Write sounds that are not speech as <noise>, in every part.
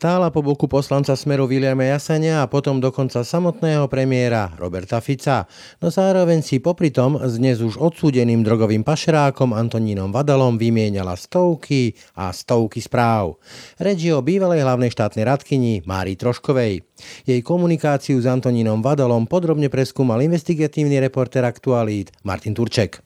Stála po boku poslanca Smeru Viliama Jasania a potom dokonca samotného premiéra Roberta Fica. No zároveň si popri tom s dnes už odsúdeným drogovým pašerákom Antonínom Vadalom vymienala stovky a stovky správ. Reč je o bývalej hlavnej štátnej radkyni Márii Troškovej. Jej komunikáciu s Antonínom Vadalom podrobne preskúmal investigatívny reporter Aktualít Martin Turček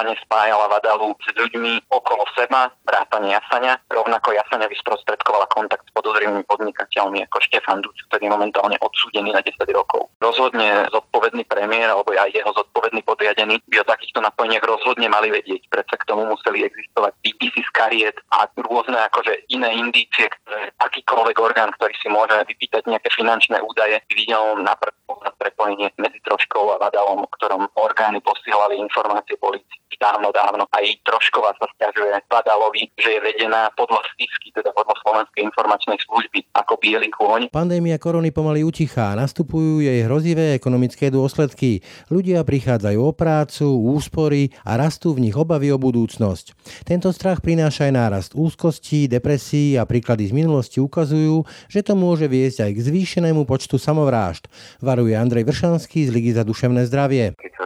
opakovane spájala Vadalu s ľuďmi okolo seba, vrátane Jasania. Rovnako Jasania vysprostredkovala kontakt s podozrivými podnikateľmi ako Štefan Duc, ktorý je momentálne odsúdený na 10 rokov. Rozhodne zodpovedný premiér alebo aj jeho zodpovedný podriadený by o takýchto napojeniach rozhodne mali vedieť. Predsa k tomu museli existovať výpisy z kariet a rôzne akože iné indície, ktoré akýkoľvek orgán, ktorý si môže vypýtať nejaké finančné údaje, videl na prepojenie medzi Troškou a Vadalom, o ktorom orgány posielali informácie policii dávno, dávno. Aj Trošková sa stiažuje Badalovi, že je vedená podľa stisky, teda podľa Slovenskej informačnej služby ako biely kôň. Pandémia korony pomaly utichá, nastupujú jej hrozivé ekonomické dôsledky. Ľudia prichádzajú o prácu, úspory a rastú v nich obavy o budúcnosť. Tento strach prináša aj nárast úzkosti, depresí a príklady z minulosti ukazujú, že to môže viesť aj k zvýšenému počtu samovrážd. Varuje Andrej Vršanský z Ligy za duševné zdravie. Keď sa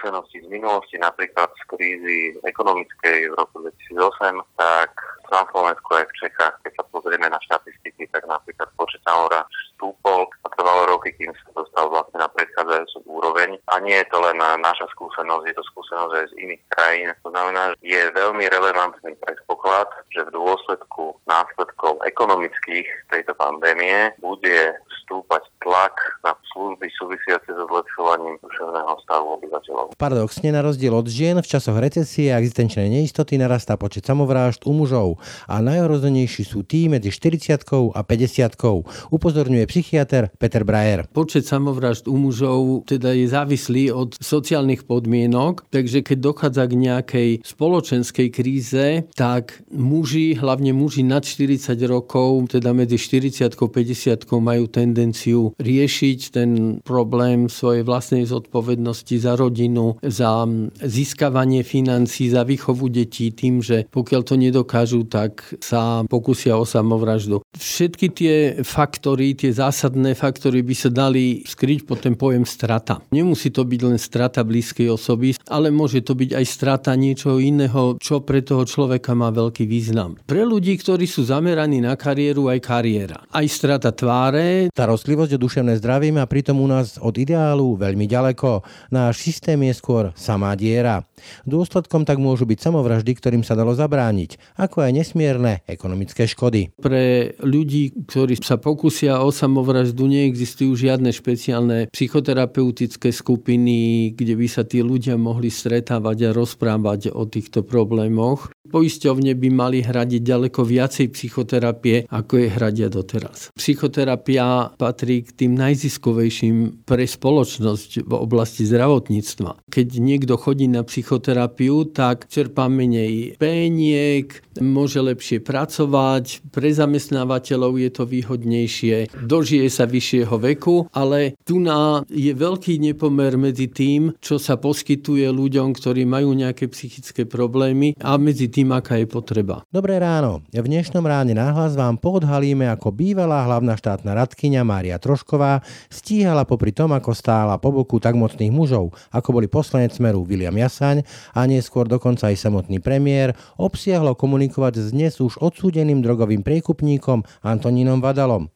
skúsenosti z minulosti, napríklad z krízy ekonomickej v roku 2008, tak na Slovensku aj v Čechách, keď sa pozrieme na štatistiky, tak napríklad počet samovrážd stúpol a trvalo roky, kým sa dostal vlastne na predchádzajúcu úroveň. A nie je to len naša skúsenosť, je to skúsenosť aj z iných krajín. To znamená, že je veľmi relevantný predpoklad, že v dôsledku následkov ekonomických tejto pandémie bude stúpať tlak na služby súvisiace so zlepšovaním duševného stavu obyvateľov. Paradoxne na rozdiel od žien v časoch recesie a existenčnej neistoty narastá počet samovrážd u mužov a najohrozenejší sú tí medzi 40 a 50 upozorňuje psychiatr Peter Brajer. Počet samovrážd u mužov teda je závislý od sociálnych podmienok, takže keď dochádza k nejakej spoločenskej kríze, tak muži, hlavne muži nad 40 rokov, teda medzi 40 a 50 majú tendenciu riešiť ten problém svojej vlastnej zodpovednosti za rodinu, za získavanie financí, za výchovu detí tým, že pokiaľ to nedokážu, tak sa pokusia o samovraždu. Všetky tie faktory, tie zásadné faktory by sa dali skryť pod ten pojem strata. Nemusí to byť len strata blízkej osoby, ale môže to byť aj strata niečoho iného, čo pre toho človeka má veľký význam. Pre ľudí, ktorí sú zameraní na kariéru, aj kariéra. Aj strata tváre. Starostlivosť o duševné zdravie má pritom u nás od ideálu veľmi ďaleko. Náš systém je skôr samá diera. Dôsledkom tak môžu byť samovraždy, ktorým sa dalo zabrániť, ako aj nesmierne ekonomické škody. Pre ľudí, ktorí sa pokusia o samovraždu, neexistujú žiadne špeciálne psychoterapeutické skupiny, kde by sa tí ľudia mohli stretávať a rozprávať o týchto problémoch. Poisťovne by mali hradiť ďaleko viacej psychoterapie, ako je hradia doteraz. Psychoterapia patrí k tým najziskovejším pre spoločnosť v oblasti zdravotníctva. Keď niekto chodí na psychoterapiu, tak čerpá menej péniek, môže lepšie pracovať, pre zamestnávateľov je to výhodnejšie, dožije sa vyššieho veku, ale tu na je veľký nepomer medzi tým, čo sa poskytuje ľuďom, ktorí majú nejaké psychické problémy a medzi tým, aká je potreba. Dobré ráno. V dnešnom ráne náhlas vám podhalíme, ako bývalá hlavná štátna radkyňa Mária Trošková stíhala popri tom, ako stála po boku tak mocných mužov, ako boli poslanec Smeru William Jasaň a neskôr dokonca aj samotný premiér, obsiahlo komunikovať s dnes už odsúdeným drogovým priekupníkom Antonínom Vadalom.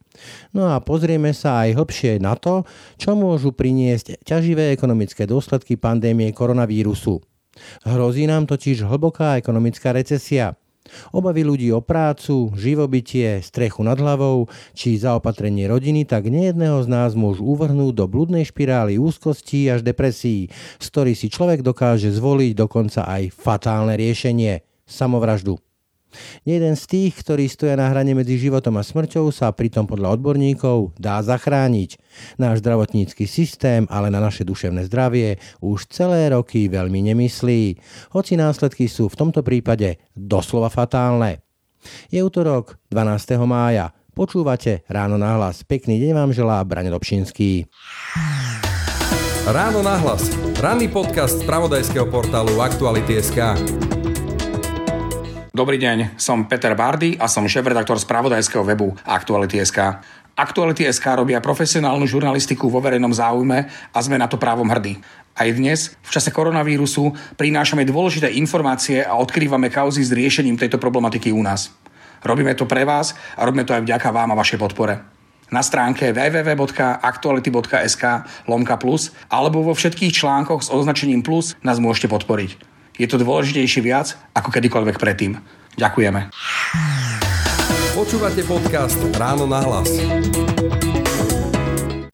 No a pozrieme sa aj hlbšie na to, čo môžu priniesť ťaživé ekonomické dôsledky pandémie koronavírusu. Hrozí nám totiž hlboká ekonomická recesia. Obavy ľudí o prácu, živobytie, strechu nad hlavou či zaopatrenie rodiny tak nejedného z nás môžu uvrhnúť do bludnej špirály úzkostí až depresí, z ktorých si človek dokáže zvoliť dokonca aj fatálne riešenie – samovraždu. Jeden z tých, ktorí stoja na hrane medzi životom a smrťou, sa pritom podľa odborníkov dá zachrániť. Náš zdravotnícky systém ale na naše duševné zdravie už celé roky veľmi nemyslí, hoci následky sú v tomto prípade doslova fatálne. Je útorok 12. mája. Počúvate ráno na hlas. Pekný deň vám želá Brane Dobšinský. Ráno nahlas. Ranný podcast z pravodajského portálu Aktuality.sk. Dobrý deň, som Peter Bardy a som šéf-redaktor spravodajského webu Aktuality.sk. Aktuality.sk robia profesionálnu žurnalistiku vo verejnom záujme a sme na to právom hrdí. Aj dnes, v čase koronavírusu, prinášame dôležité informácie a odkrývame kauzy s riešením tejto problematiky u nás. Robíme to pre vás a robíme to aj vďaka vám a vašej podpore. Na stránke www.aktuality.sk lomka plus alebo vo všetkých článkoch s označením plus nás môžete podporiť. Je to dôležitejšie viac ako kedykoľvek predtým. Ďakujeme. Počúvate podcast Ráno na hlas.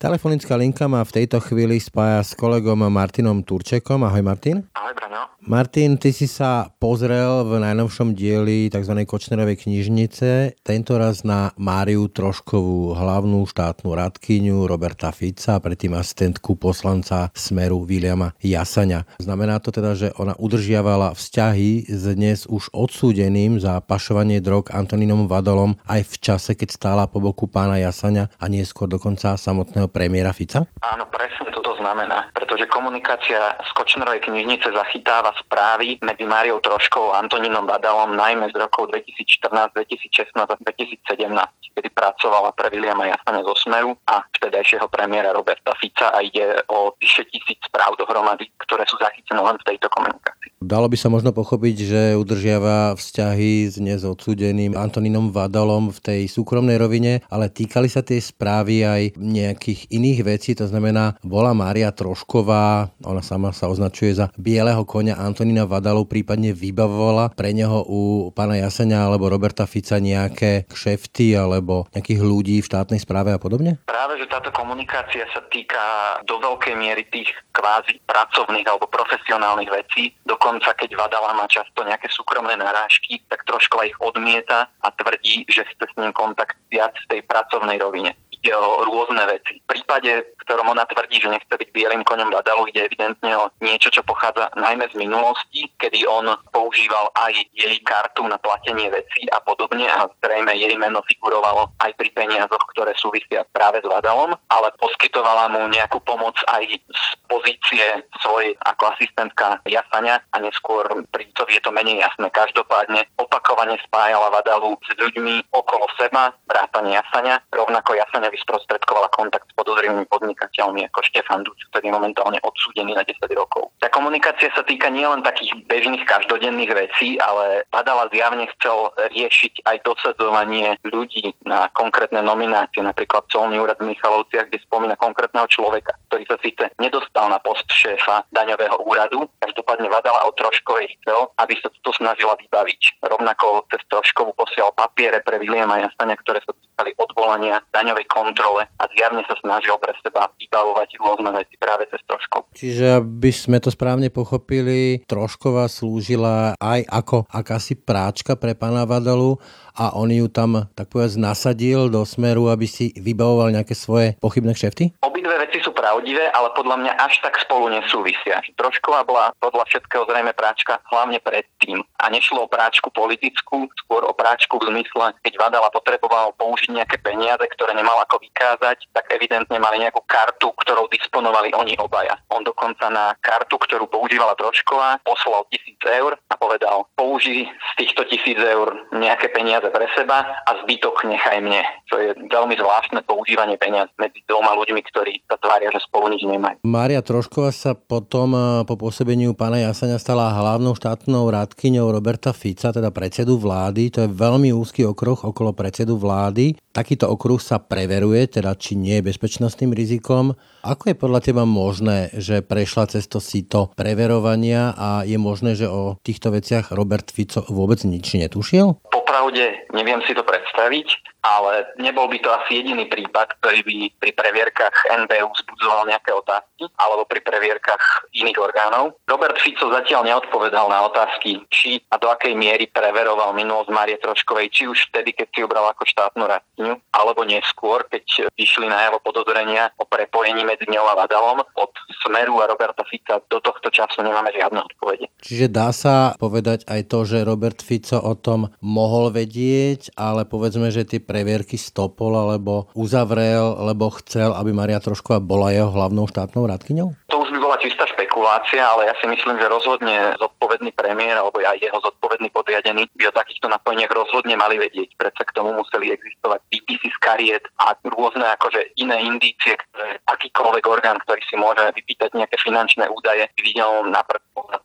Telefonická linka ma v tejto chvíli spája s kolegom Martinom Turčekom. Ahoj Martin. Ahoj Braňo. Martin, ty si sa pozrel v najnovšom dieli tzv. Kočnerovej knižnice, tento raz na Máriu Troškovú, hlavnú štátnu radkyňu Roberta Fica a predtým asistentku poslanca Smeru Viliama Jasania. Znamená to teda, že ona udržiavala vzťahy s dnes už odsúdeným za pašovanie drog Antonínom Vadolom aj v čase, keď stála po boku pána Jasania a neskôr dokonca samotného premiéra Fica? Áno, presne toto znamená, pretože komunikácia z Kočnerovej knižnice zachytáva správy medzi Máriou Troškou a Antonínom Badalom najmä z rokov 2014, 2016 a 2017, kedy pracovala pre Viliama Jasane zo Smeru a vtedajšieho premiéra Roberta Fica a ide o vyše tisíc správ dohromady, ktoré sú zachytené len v tejto komunikácii. Dalo by sa možno pochopiť, že udržiava vzťahy s dnes odsúdeným Antonínom Vadalom v tej súkromnej rovine, ale týkali sa tie správy aj nejakých iných vecí, to znamená, bola Mária Trošková, ona sama sa označuje za bieleho konia Antonína Vadalu prípadne vybavovala pre neho u pána Jasenia alebo Roberta Fica nejaké kšefty alebo nejakých ľudí v štátnej správe a podobne? Práve, že táto komunikácia sa týka do veľkej miery tých kvázi pracovných alebo profesionálnych vecí. Dokonca keď Vadala má často nejaké súkromné narážky, tak trošku ich odmieta a tvrdí, že chce s ním kontakt viac v tej pracovnej rovine o rôzne veci. V prípade, v ktorom ona tvrdí, že nechce byť bielým koňom Badalu, ide evidentne o niečo, čo pochádza najmä z minulosti, kedy on používal aj jej kartu na platenie vecí a podobne a zrejme jej meno figurovalo aj pri peniazoch, ktoré súvisia práve s Vadalom, ale poskytovala mu nejakú pomoc aj z pozície svojej ako asistentka Jasania a neskôr pri to je to menej jasné. Každopádne opakovane spájala Vadalu s ľuďmi okolo seba, vrátane Jasania, rovnako Jasania vysprostredkovala kontakt s podozrivými podnikateľmi ako Štefan Duc, ktorý je momentálne odsúdený na 10 rokov. Tá komunikácia sa týka nielen takých bežných každodenných vecí, ale Badala zjavne chcel riešiť aj dosadzovanie ľudí na konkrétne nominácie, napríklad colný úrad v Michalovciach, kde spomína konkrétneho človeka, ktorý sa síce nedostal na post šéfa daňového úradu. Každopádne Vadala o Troškovej chcel, aby sa to snažila vybaviť. Rovnako cez Troškovu posiel papiere pre Viliama Jasania, ktoré sa týkali odvolania daňovej kontrole a zjavne sa snažil pre seba vybavovať rôzne veci práve cez Troškov. Čiže aby sme to správne pochopili, Trošková slúžila aj ako akási práčka pre pána Vadalu a on ju tam tak povedať nasadil do smeru, aby si vybavoval nejaké svoje pochybné kšefty? Obidve veci sú pravdivé, ale podľa mňa až tak spolu nesúvisia. Trošková bola podľa všetkého zrejme práčka hlavne predtým. A nešlo o práčku politickú, skôr o práčku v zmysle, keď Vadala potreboval použiť nejaké peniaze, ktoré nemal ako vykázať, tak evidentne mali nejakú kartu, ktorou disponovali oni obaja. On dokonca na kartu, ktorú používala Trošková, poslal tisíc eur a povedal, použij z týchto tisíc eur nejaké peniaze pre seba a zbytok nechaj mne. Čo je veľmi zvláštne používanie peniaz medzi dvoma ľuďmi, ktorí sa tvária, že spolu nič nemajú. Mária Trošková sa potom eh, po pôsobeniu pána Jasania stala hlavnou štátnou rádkyňou Roberta Fica, teda predsedu vlády. To je veľmi úzky okruh okolo predsedu vlády. Takýto okruh sa preveruje, teda či nie je bezpečnostným rizikom. Ako je podľa teba možné, že prešla cez to sito preverovania a je možné, že o týchto veciach Robert Fico vôbec nič netušil? Popravde neviem si to predstaviť ale nebol by to asi jediný prípad, ktorý by pri previerkach NBU vzbudzoval nejaké otázky, alebo pri previerkach iných orgánov. Robert Fico zatiaľ neodpovedal na otázky, či a do akej miery preveroval minulosť Márie Troškovej, či už vtedy, keď si obral ako štátnu radkyňu, alebo neskôr, keď vyšli najavo podozrenia o prepojení medzi ňou a Vadalom. Od Smeru a Roberta Fica do tohto času nemáme žiadne odpovede. Čiže dá sa povedať aj to, že Robert Fico o tom mohol vedieť, ale povedzme, že tie previerky stopol alebo uzavrel, lebo chcel, aby Maria Trošková bola jeho hlavnou štátnou Radkyňou? To už by bola čistá špekulácia, ale ja si myslím, že rozhodne zodpovedný premiér alebo aj jeho zodpovedný podriadený by o takýchto napojeniach rozhodne mali vedieť. Predsa k tomu museli existovať výpisy z kariet a rôzne akože iné indície, ktoré akýkoľvek orgán, ktorý si môže vypýtať nejaké finančné údaje, videl na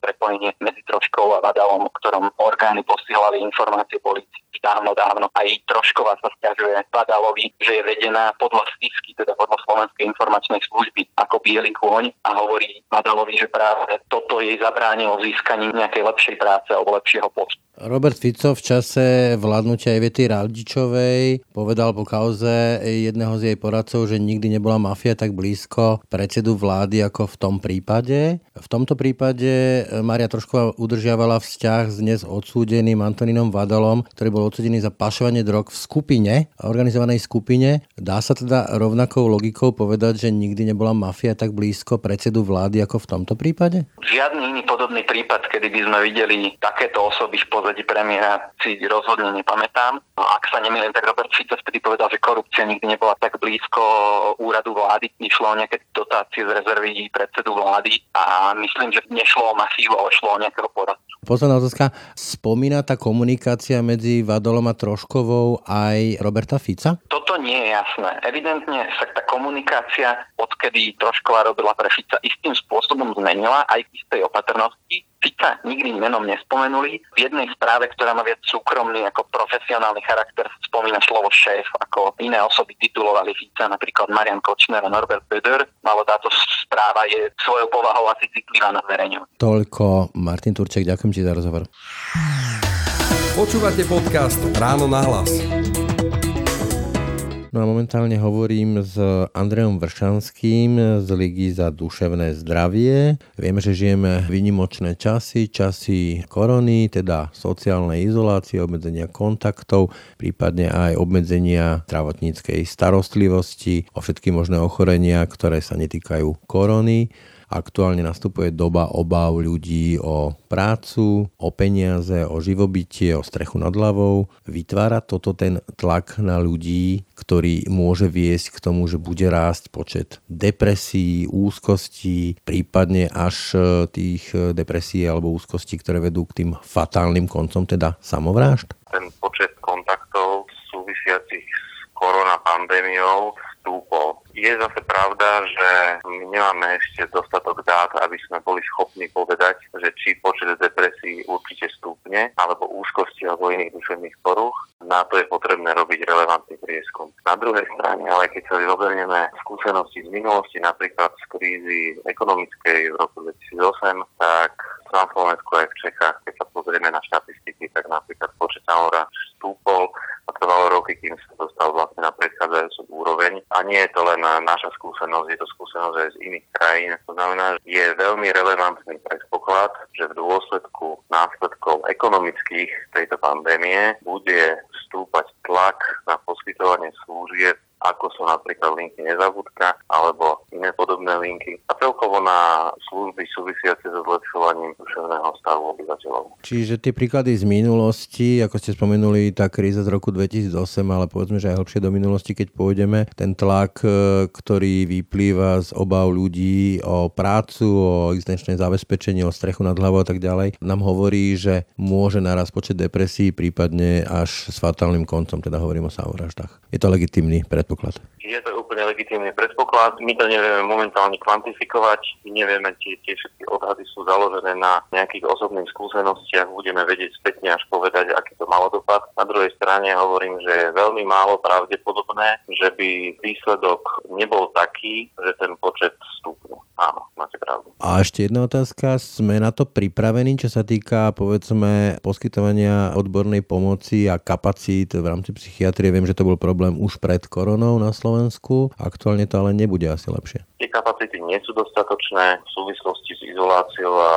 prepojenie medzi Troškou a Vadalom, o ktorom orgány posielali informácie policii dávno, dávno. Aj Trošková sa stiažuje Vadalovi, že je vedená podľa stisky, teda podľa Slovenskej informačnej služby ako biely kôň a hovorí Vadalovi, že práve toto jej zabránilo v získaní nejakej lepšej práce alebo lepšieho postu. Robert Fico v čase vládnutia Evety Radičovej povedal po kauze jedného z jej poradcov, že nikdy nebola mafia tak blízko predsedu vlády ako v tom prípade. V tomto prípade Maria Trošková udržiavala vzťah s dnes odsúdeným Antoninom Vadalom, ktorý bol odsudený za pašovanie drog v skupine, organizovanej skupine. Dá sa teda rovnakou logikou povedať, že nikdy nebola mafia tak blízko predsedu vlády ako v tomto prípade? Žiadny iný podobný prípad, kedy by sme videli takéto osoby v pozadí premiéra, si rozhodne nepamätám. No, ak sa nemýlim, tak Robert Fico vtedy povedal, že korupcia nikdy nebola tak blízko úradu vlády. Išlo o nejaké dotácie z rezervy predsedu vlády a myslím, že nešlo o mafiu, ale šlo o nejakého poradcu. Posledná otázka. Spomína tá komunikácia medzi Vadolom a Troškovou aj Roberta Fica? Toto nie je jasné. Evidentne sa tá komunikácia, odkedy Trošková robila pre Fica, istým spôsobom zmenila aj k istej opatrnosti. Fica nikdy menom nespomenuli. V jednej správe, ktorá má viac súkromný ako profesionálny charakter, spomína slovo šéf, ako iné osoby titulovali Fica, napríklad Marian Kočner a Norbert Böder. Malo táto správa je svojou povahou asi citlivá na zverejňovanie. Toľko Martin Turček, ďakujem ti za rozhovor. Počúvate podcast Ráno na hlas. No a momentálne hovorím s Andrejom Vršanským z Ligy za duševné zdravie. Vieme, že žijeme vynimočné časy, časy korony, teda sociálnej izolácie, obmedzenia kontaktov, prípadne aj obmedzenia zdravotníckej starostlivosti o všetky možné ochorenia, ktoré sa netýkajú korony. Aktuálne nastupuje doba obáv ľudí o prácu, o peniaze, o živobytie, o strechu nad hlavou. Vytvára toto ten tlak na ľudí, ktorý môže viesť k tomu, že bude rásť počet depresí, úzkostí, prípadne až e, tých e, depresí alebo úzkostí, ktoré vedú k tým fatálnym koncom, teda samovrážd? Ten počet kontaktov súvisiacich s koronapandémiou stúpol. Je zase pravda, že my nemáme ešte dostatok dát, aby sme boli schopní povedať, že či počet depresí určite stúpne, alebo úzkosti alebo iných duševných poruch. Na to je potrebné robiť relevantný prieskum. Na druhej strane, ale keď sa zoberieme skúsenosti z minulosti, napríklad z krízy ekonomickej v roku 2008, tak na Slovensku aj v Čechách, keď sa pozrieme na štatistiky, tak napríklad počet samovrážd stúpol a trvalo roky, kým sa dostal vlastne na predchádzajúcu úroveň. A nie je to len naša skúsenosť, je to skúsenosť aj z iných krajín. To znamená, že je veľmi relevantný predpoklad, že v dôsledku následkov ekonomických tejto pandémie bude stúpať tlak na poskytovanie služieb ako sú napríklad linky nezabudka alebo iné podobné linky a celkovo na služby súvisiace so zlepšovaním duševného stavu obyvateľov. Čiže tie príklady z minulosti, ako ste spomenuli, tá kríza z roku 2008, ale povedzme, že aj hlbšie do minulosti, keď pôjdeme, ten tlak, e, ktorý vyplýva z obav ľudí o prácu, o existenčné zabezpečenie, o strechu nad hlavou a tak ďalej, nám hovorí, že môže naraz počet depresí, prípadne až s fatálnym koncom, teda hovorím o samovraždách. Je to legitimný predpoklad Stuttgart. Je to úplne legitímny predpoklad. My to nevieme momentálne kvantifikovať. My nevieme, či tie všetky odhady sú založené na nejakých osobných skúsenostiach. Budeme vedieť spätne až povedať, aký to malo dopad. Na druhej strane hovorím, že je veľmi málo pravdepodobné, že by výsledok nebol taký, že ten počet stupne. Áno, máte pravdu. A ešte jedna otázka. Sme na to pripravení, čo sa týka, povedzme, poskytovania odbornej pomoci a kapacít v rámci psychiatrie? Viem, že to bol problém už pred koronou na Slovensku. Aktuálne to ale nebude asi lepšie. Tie kapacity nie sú dostatočné v súvislosti s izoláciou a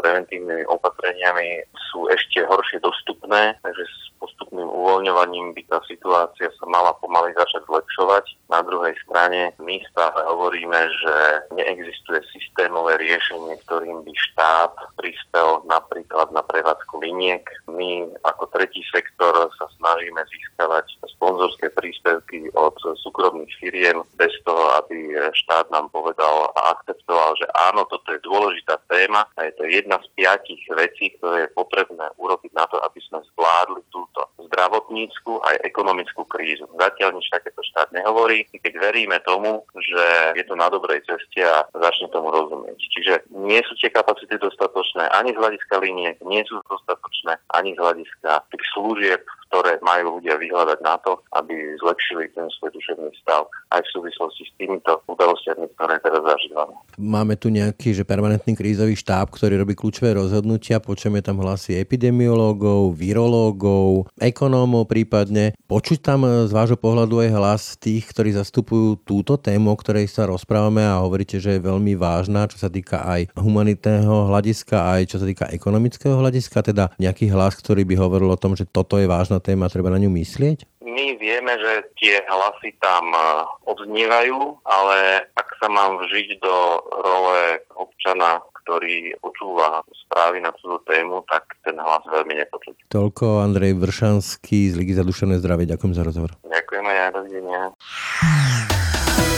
preventívnymi opatreniami sú ešte horšie dostupné, takže s postupným uvoľňovaním by tá situácia sa mala pomaly začať zlepšovať. Na druhej strane my stále hovoríme, že neexistuje systémové riešenie, ktorým by štát prispel napríklad na prevádzku liniek. My ako tretí sektor sa snažíme získavať sponzorské príspevky od súkromných firiem bez toho, aby štát nám povedal a akceptoval, že áno, toto je dôležitá téma a je to jedna z piatich vecí, ktoré je potrebné urobiť na to, aby sme zvládli túto zdravotníckú aj ekonomickú krízu. Zatiaľ nič takéto štát nehovorí, keď veríme tomu, že je to na dobrej ceste a začne tomu rozumieť. Čiže nie sú tie kapacity dostatočné ani z hľadiska liniek, nie sú dostatočné ani z hľadiska tých služieb, ktoré majú ľudia vyhľadať na to, aby zlepšili ten svoj duševný stav aj v súvislosti s týmito udalostiami, ktoré teraz zažívame. Máme tu nejaký že permanentný krízový štáb, ktorý robí kľúčové rozhodnutia, počujeme tam hlasy epidemiológov, virológov, ekonómov prípadne. Počuť tam z vášho pohľadu aj hlas tých, ktorí zastupujú túto tému, o ktorej sa rozprávame a hovoríte, že je veľmi vážna, čo sa týka aj humanitného hľadiska, aj čo sa týka ekonomického hľadiska, teda nejaký hlas, ktorý by hovoril o tom, že toto je vážna téma, treba na ňu myslieť? My vieme, že tie hlasy tam e, odznievajú, ale ak sa mám vžiť do role občana, ktorý počúva správy na túto tému, tak ten hlas veľmi nepočuť. Toľko Andrej Vršanský z Ligy za duševné zdravie. Ďakujem za rozhovor. Ďakujem aj dovidenia.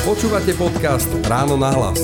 Počúvate podcast Ráno na hlas.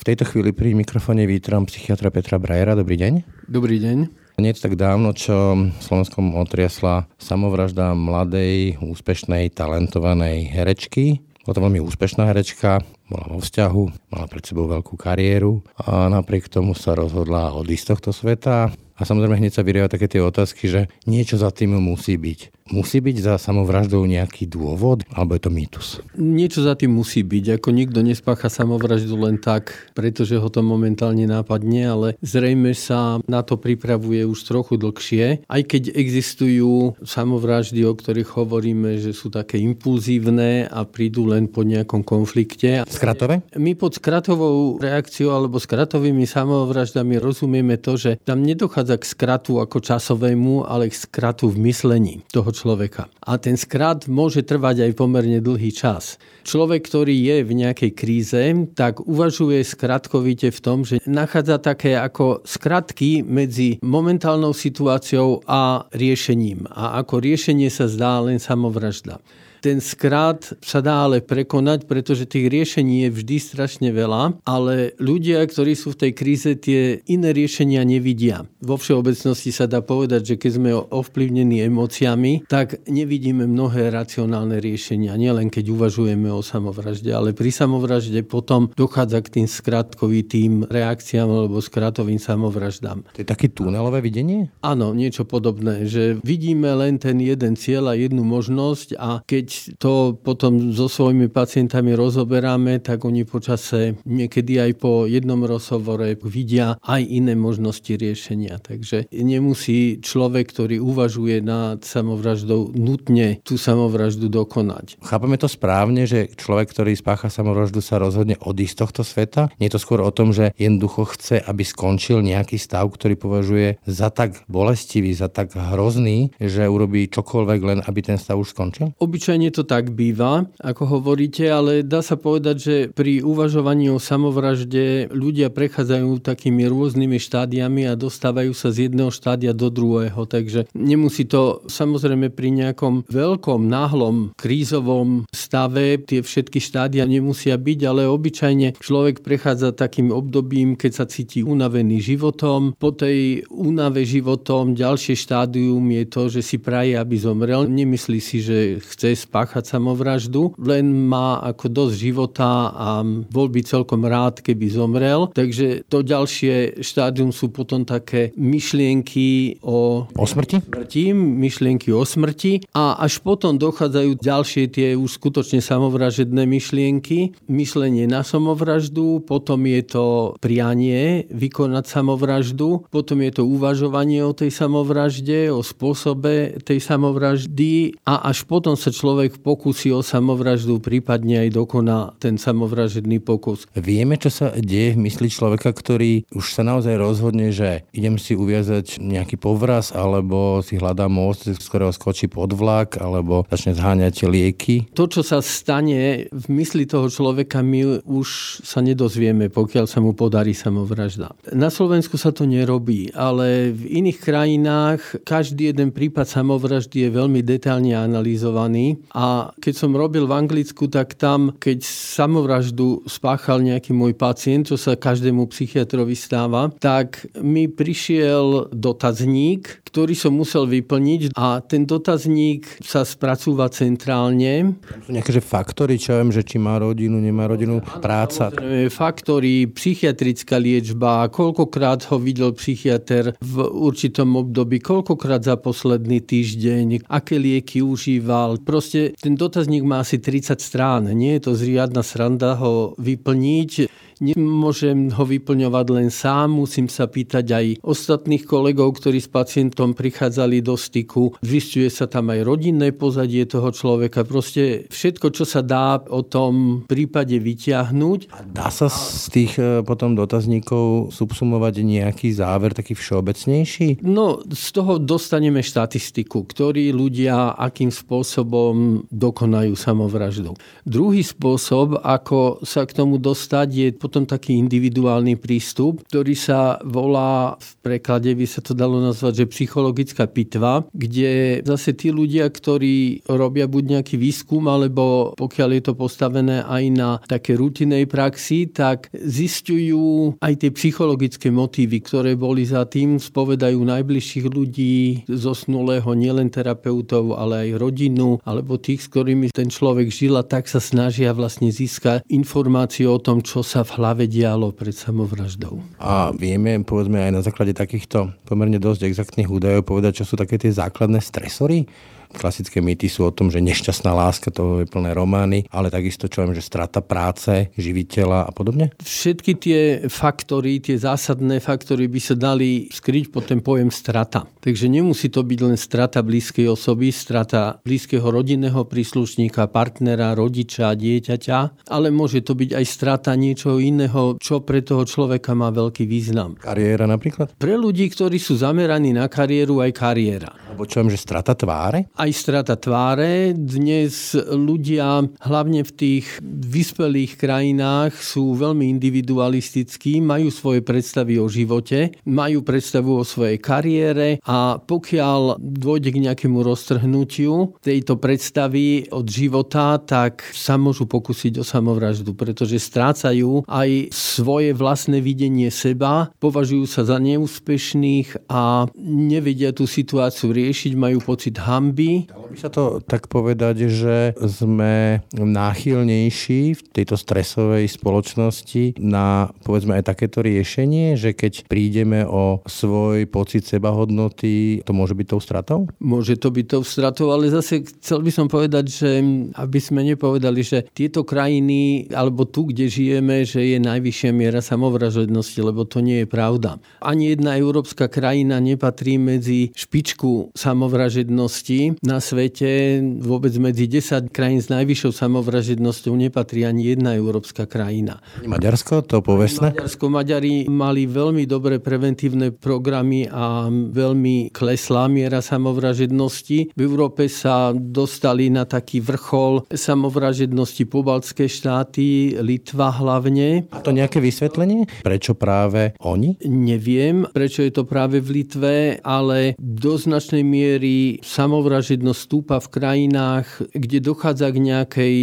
V tejto chvíli pri mikrofóne vítam psychiatra Petra Brajera. Dobrý deň. Dobrý deň. Nie tak dávno, čo Slovenskom otriasla samovražda mladej, úspešnej, talentovanej herečky. Bola to veľmi úspešná herečka, bola vo vzťahu, mala pred sebou veľkú kariéru a napriek tomu sa rozhodla odísť z tohto sveta. A samozrejme hneď sa vyrieva také tie otázky, že niečo za tým musí byť. Musí byť za samovraždou nejaký dôvod, alebo je to mýtus? Niečo za tým musí byť. Ako nikto nespácha samovraždu len tak, pretože ho to momentálne nápadne, ale zrejme sa na to pripravuje už trochu dlhšie. Aj keď existujú samovraždy, o ktorých hovoríme, že sú také impulzívne a prídu len po nejakom konflikte. Skratové? My pod skratovou reakciou alebo skratovými samovraždami rozumieme to, že tam nedochádza k skratu ako časovému, ale k skratu v myslení toho človeka. A ten skrat môže trvať aj pomerne dlhý čas. Človek, ktorý je v nejakej kríze, tak uvažuje skratkovite v tom, že nachádza také ako skratky medzi momentálnou situáciou a riešením. A ako riešenie sa zdá len samovražda. Ten skrat sa dá ale prekonať, pretože tých riešení je vždy strašne veľa, ale ľudia, ktorí sú v tej kríze, tie iné riešenia nevidia. Vo všeobecnosti sa dá povedať, že keď sme ovplyvnení emóciami, tak nevidíme mnohé racionálne riešenia. Nielen keď uvažujeme o samovražde, ale pri samovražde potom dochádza k tým skratkovitým reakciám alebo skratovým samovraždám. To je také tunelové videnie? Áno, niečo podobné, že vidíme len ten jeden cieľ a jednu možnosť a keď to potom so svojimi pacientami rozoberáme, tak oni počase niekedy aj po jednom rozhovore vidia aj iné možnosti riešenia. Takže nemusí človek, ktorý uvažuje nad samovraždou, nutne tú samovraždu dokonať. Chápeme to správne, že človek, ktorý spácha samovraždu, sa rozhodne odísť z tohto sveta? Nie je to skôr o tom, že jednoducho chce, aby skončil nejaký stav, ktorý považuje za tak bolestivý, za tak hrozný, že urobí čokoľvek len, aby ten stav už skončil? Obyčajne Zvyčajne to tak býva, ako hovoríte, ale dá sa povedať, že pri uvažovaní o samovražde ľudia prechádzajú takými rôznymi štádiami a dostávajú sa z jedného štádia do druhého. Takže nemusí to samozrejme pri nejakom veľkom, náhlom, krízovom stave tie všetky štádia nemusia byť, ale obyčajne človek prechádza takým obdobím, keď sa cíti unavený životom. Po tej únave životom ďalšie štádium je to, že si praje, aby zomrel. Nemyslí si, že chce spáchať samovraždu, len má ako dosť života a bol by celkom rád, keby zomrel. Takže to ďalšie štádium sú potom také myšlienky o, o smrti? smrti, myšlienky o smrti a až potom dochádzajú ďalšie tie už skutočne samovražedné myšlienky, myslenie na samovraždu, potom je to prianie vykonať samovraždu, potom je to uvažovanie o tej samovražde, o spôsobe tej samovraždy a až potom sa človek človek pokusí o samovraždu, prípadne aj dokoná ten samovražedný pokus. Vieme, čo sa deje v mysli človeka, ktorý už sa naozaj rozhodne, že idem si uviazať nejaký povraz, alebo si hľadá most, z ktorého skočí pod vlak, alebo začne zháňať lieky. To, čo sa stane v mysli toho človeka, my už sa nedozvieme, pokiaľ sa mu podarí samovražda. Na Slovensku sa to nerobí, ale v iných krajinách každý jeden prípad samovraždy je veľmi detálne analyzovaný a keď som robil v Anglicku, tak tam, keď samovraždu spáchal nejaký môj pacient, čo sa každému psychiatrovi stáva, tak mi prišiel dotazník, ktorý som musel vyplniť a ten dotazník sa spracúva centrálne. Sú nejaké že faktory, čo viem, že či má rodinu, nemá rodinu, práca. Faktory, psychiatrická liečba, koľkokrát ho videl psychiatr v určitom období, koľkokrát za posledný týždeň, aké lieky užíval. Proste ten dotazník má asi 30 strán. Nie je to zriadna sranda ho vyplniť. Nemôžem ho vyplňovať len sám, musím sa pýtať aj ostatných kolegov, ktorí s pacientom prichádzali do styku. Zistuje sa tam aj rodinné pozadie toho človeka. Proste všetko, čo sa dá o tom prípade vyťahnuť. A dá sa z tých e, potom dotazníkov subsumovať nejaký záver taký všeobecnejší? No, z toho dostaneme štatistiku, ktorí ľudia akým spôsobom dokonajú samovraždu. Druhý spôsob, ako sa k tomu dostať, je potom taký individuálny prístup, ktorý sa volá, v preklade by sa to dalo nazvať, že psychologická pitva, kde zase tí ľudia, ktorí robia buď nejaký výskum, alebo pokiaľ je to postavené aj na také rutinej praxi, tak zistujú aj tie psychologické motívy, ktoré boli za tým, spovedajú najbližších ľudí, zosnulého nielen terapeutov, ale aj rodinu, alebo tých, s ktorými ten človek žil a tak sa snažia vlastne získať informáciu o tom, čo sa v hlave dialo pred samovraždou. A vieme, povedzme aj na základe takýchto pomerne dosť exaktných údajov povedať, čo sú také tie základné stresory? Klasické mýty sú o tom, že nešťastná láska, to je plné romány, ale takisto čo viem, že strata práce, živiteľa a podobne? Všetky tie faktory, tie zásadné faktory by sa dali skryť pod ten pojem strata. Takže nemusí to byť len strata blízkej osoby, strata blízkeho rodinného príslušníka, partnera, rodiča, dieťaťa, ale môže to byť aj strata niečoho iného, čo pre toho človeka má veľký význam. Kariéra napríklad? Pre ľudí, ktorí sú zameraní na kariéru, aj kariéra. Alebo čo viem, že strata tváre? Aj strata tváre. Dnes ľudia, hlavne v tých vyspelých krajinách, sú veľmi individualistickí, majú svoje predstavy o živote, majú predstavu o svojej kariére a pokiaľ dôjde k nejakému roztrhnutiu tejto predstavy od života, tak sa môžu pokúsiť o samovraždu, pretože strácajú aj svoje vlastné videnie seba, považujú sa za neúspešných a nevedia tú situáciu riešiť, majú pocit hamby Dalo by sa to tak povedať, že sme náchylnejší v tejto stresovej spoločnosti na povedzme aj takéto riešenie, že keď prídeme o svoj pocit sebahodnoty, to môže byť tou stratou? Môže to byť tou stratou, ale zase chcel by som povedať, že aby sme nepovedali, že tieto krajiny, alebo tu, kde žijeme, že je najvyššia miera samovražednosti, lebo to nie je pravda. Ani jedna európska krajina nepatrí medzi špičku samovražednosti, na svete vôbec medzi 10 krajín s najvyššou samovražednosťou nepatrí ani jedna európska krajina. Maďarsko, to povestné? Maďarsko, Maďari mali veľmi dobré preventívne programy a veľmi kleslá miera samovražednosti. V Európe sa dostali na taký vrchol samovražednosti pobaltské štáty, Litva hlavne. A to nejaké vysvetlenie? Prečo práve oni? Neviem, prečo je to práve v Litve, ale do značnej miery samovražednosti vražednosť stúpa v krajinách, kde dochádza k nejakej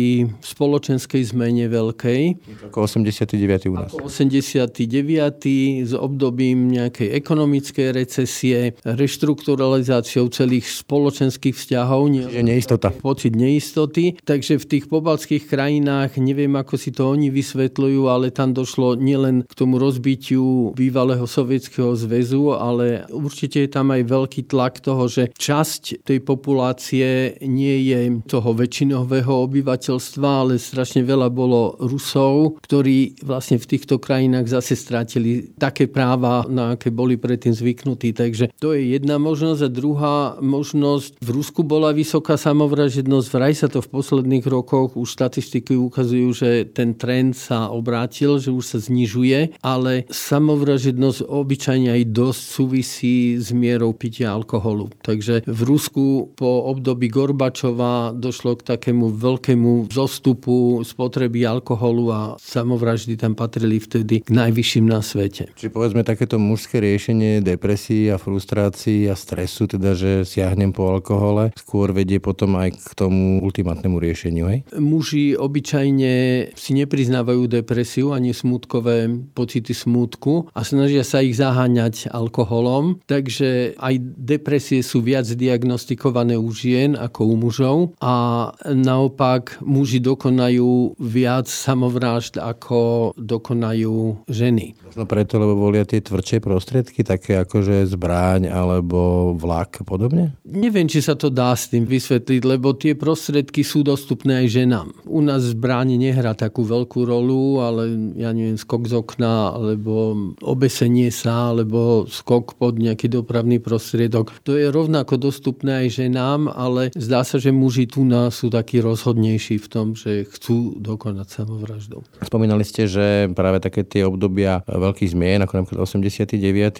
spoločenskej zmene veľkej. Ako 89. u nás. Ako 89. s obdobím nejakej ekonomickej recesie, reštrukturalizáciou celých spoločenských vzťahov. Čiže neistota. Pocit neistoty. Takže v tých pobalských krajinách, neviem ako si to oni vysvetľujú, ale tam došlo nielen k tomu rozbitiu bývalého sovietského zväzu, ale určite je tam aj veľký tlak toho, že časť tej populácie populácie nie je toho väčšinového obyvateľstva, ale strašne veľa bolo Rusov, ktorí vlastne v týchto krajinách zase strátili také práva, na aké boli predtým zvyknutí. Takže to je jedna možnosť. A druhá možnosť, v Rusku bola vysoká samovražednosť, vraj sa to v posledných rokoch, už štatistiky ukazujú, že ten trend sa obrátil, že už sa znižuje, ale samovražednosť obyčajne aj dosť súvisí s mierou pitia alkoholu. Takže v Rusku po období Gorbačova došlo k takému veľkému zostupu spotreby alkoholu a samovraždy tam patrili vtedy k najvyšším na svete. Či povedzme takéto mužské riešenie depresí a frustrácií a stresu, teda že siahnem po alkohole, skôr vedie potom aj k tomu ultimátnemu riešeniu, hej? Muži obyčajne si nepriznávajú depresiu ani smutkové pocity smútku a snažia sa ich zaháňať alkoholom, takže aj depresie sú viac diagnostikované u žien ako u mužov a naopak muži dokonajú viac samovrážd ako dokonajú ženy. Možno preto, lebo volia tie tvrdšie prostriedky, také ako že zbráň alebo vlak podobne? Neviem, či sa to dá s tým vysvetliť, lebo tie prostriedky sú dostupné aj ženám. U nás zbráň nehrá takú veľkú rolu, ale ja neviem, skok z okna, alebo obesenie sa, alebo skok pod nejaký dopravný prostriedok. To je rovnako dostupné aj ženám, ale zdá sa, že muži tu nás sú takí rozhodnejší v tom, že chcú dokonať samovraždu. Spomínali ste, že práve také tie obdobia veľkých zmien, ako napríklad 89.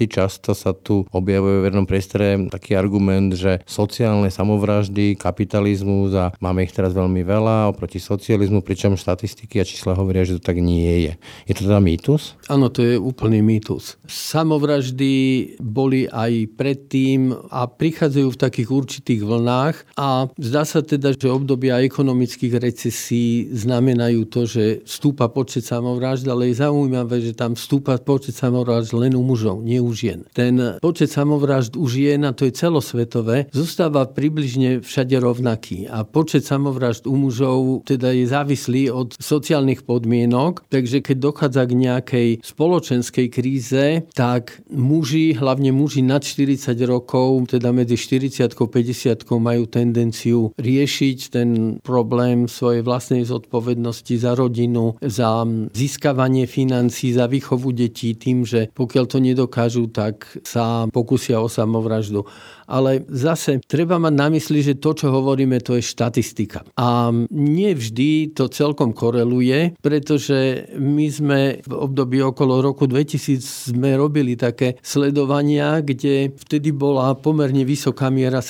často sa tu objavuje v vernom priestore taký argument, že sociálne samovraždy, kapitalizmus a máme ich teraz veľmi veľa oproti socializmu, pričom štatistiky a čísla hovoria, že to tak nie je. Je to teda mýtus? Áno, to je úplný mýtus. Samovraždy boli aj predtým a prichádzajú v takých určitých vlnách a zdá sa teda, že obdobia ekonomických recesí znamenajú to, že stúpa počet samovražd, ale je zaujímavé, že tam stúpa počet samovražd len u mužov, nie u žien. Ten počet samovražd u žien, a to je celosvetové, zostáva približne všade rovnaký a počet samovražd u mužov teda je závislý od sociálnych podmienok, takže keď dochádza k nejakej spoločenskej kríze, tak muži, hlavne muži nad 40 rokov, teda medzi 40 a 50 majú tendenciu riešiť ten problém svojej vlastnej zodpovednosti za rodinu, za získavanie financí, za výchovu detí tým, že pokiaľ to nedokážu, tak sa pokusia o samovraždu ale zase treba mať na mysli, že to, čo hovoríme, to je štatistika. A nie vždy to celkom koreluje, pretože my sme v období okolo roku 2000 sme robili také sledovania, kde vtedy bola pomerne vysoká miera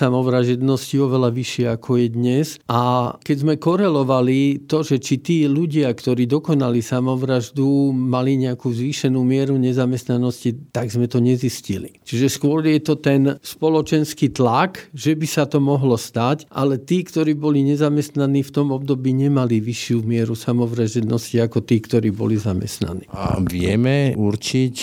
samovražednosti, oveľa vyššia ako je dnes. A keď sme korelovali to, že či tí ľudia, ktorí dokonali samovraždu, mali nejakú zvýšenú mieru nezamestnanosti, tak sme to nezistili. Čiže skôr je to ten spoločenský tlak, že by sa to mohlo stať, ale tí, ktorí boli nezamestnaní v tom období, nemali vyššiu mieru samovražednosti ako tí, ktorí boli zamestnaní. A vieme určiť,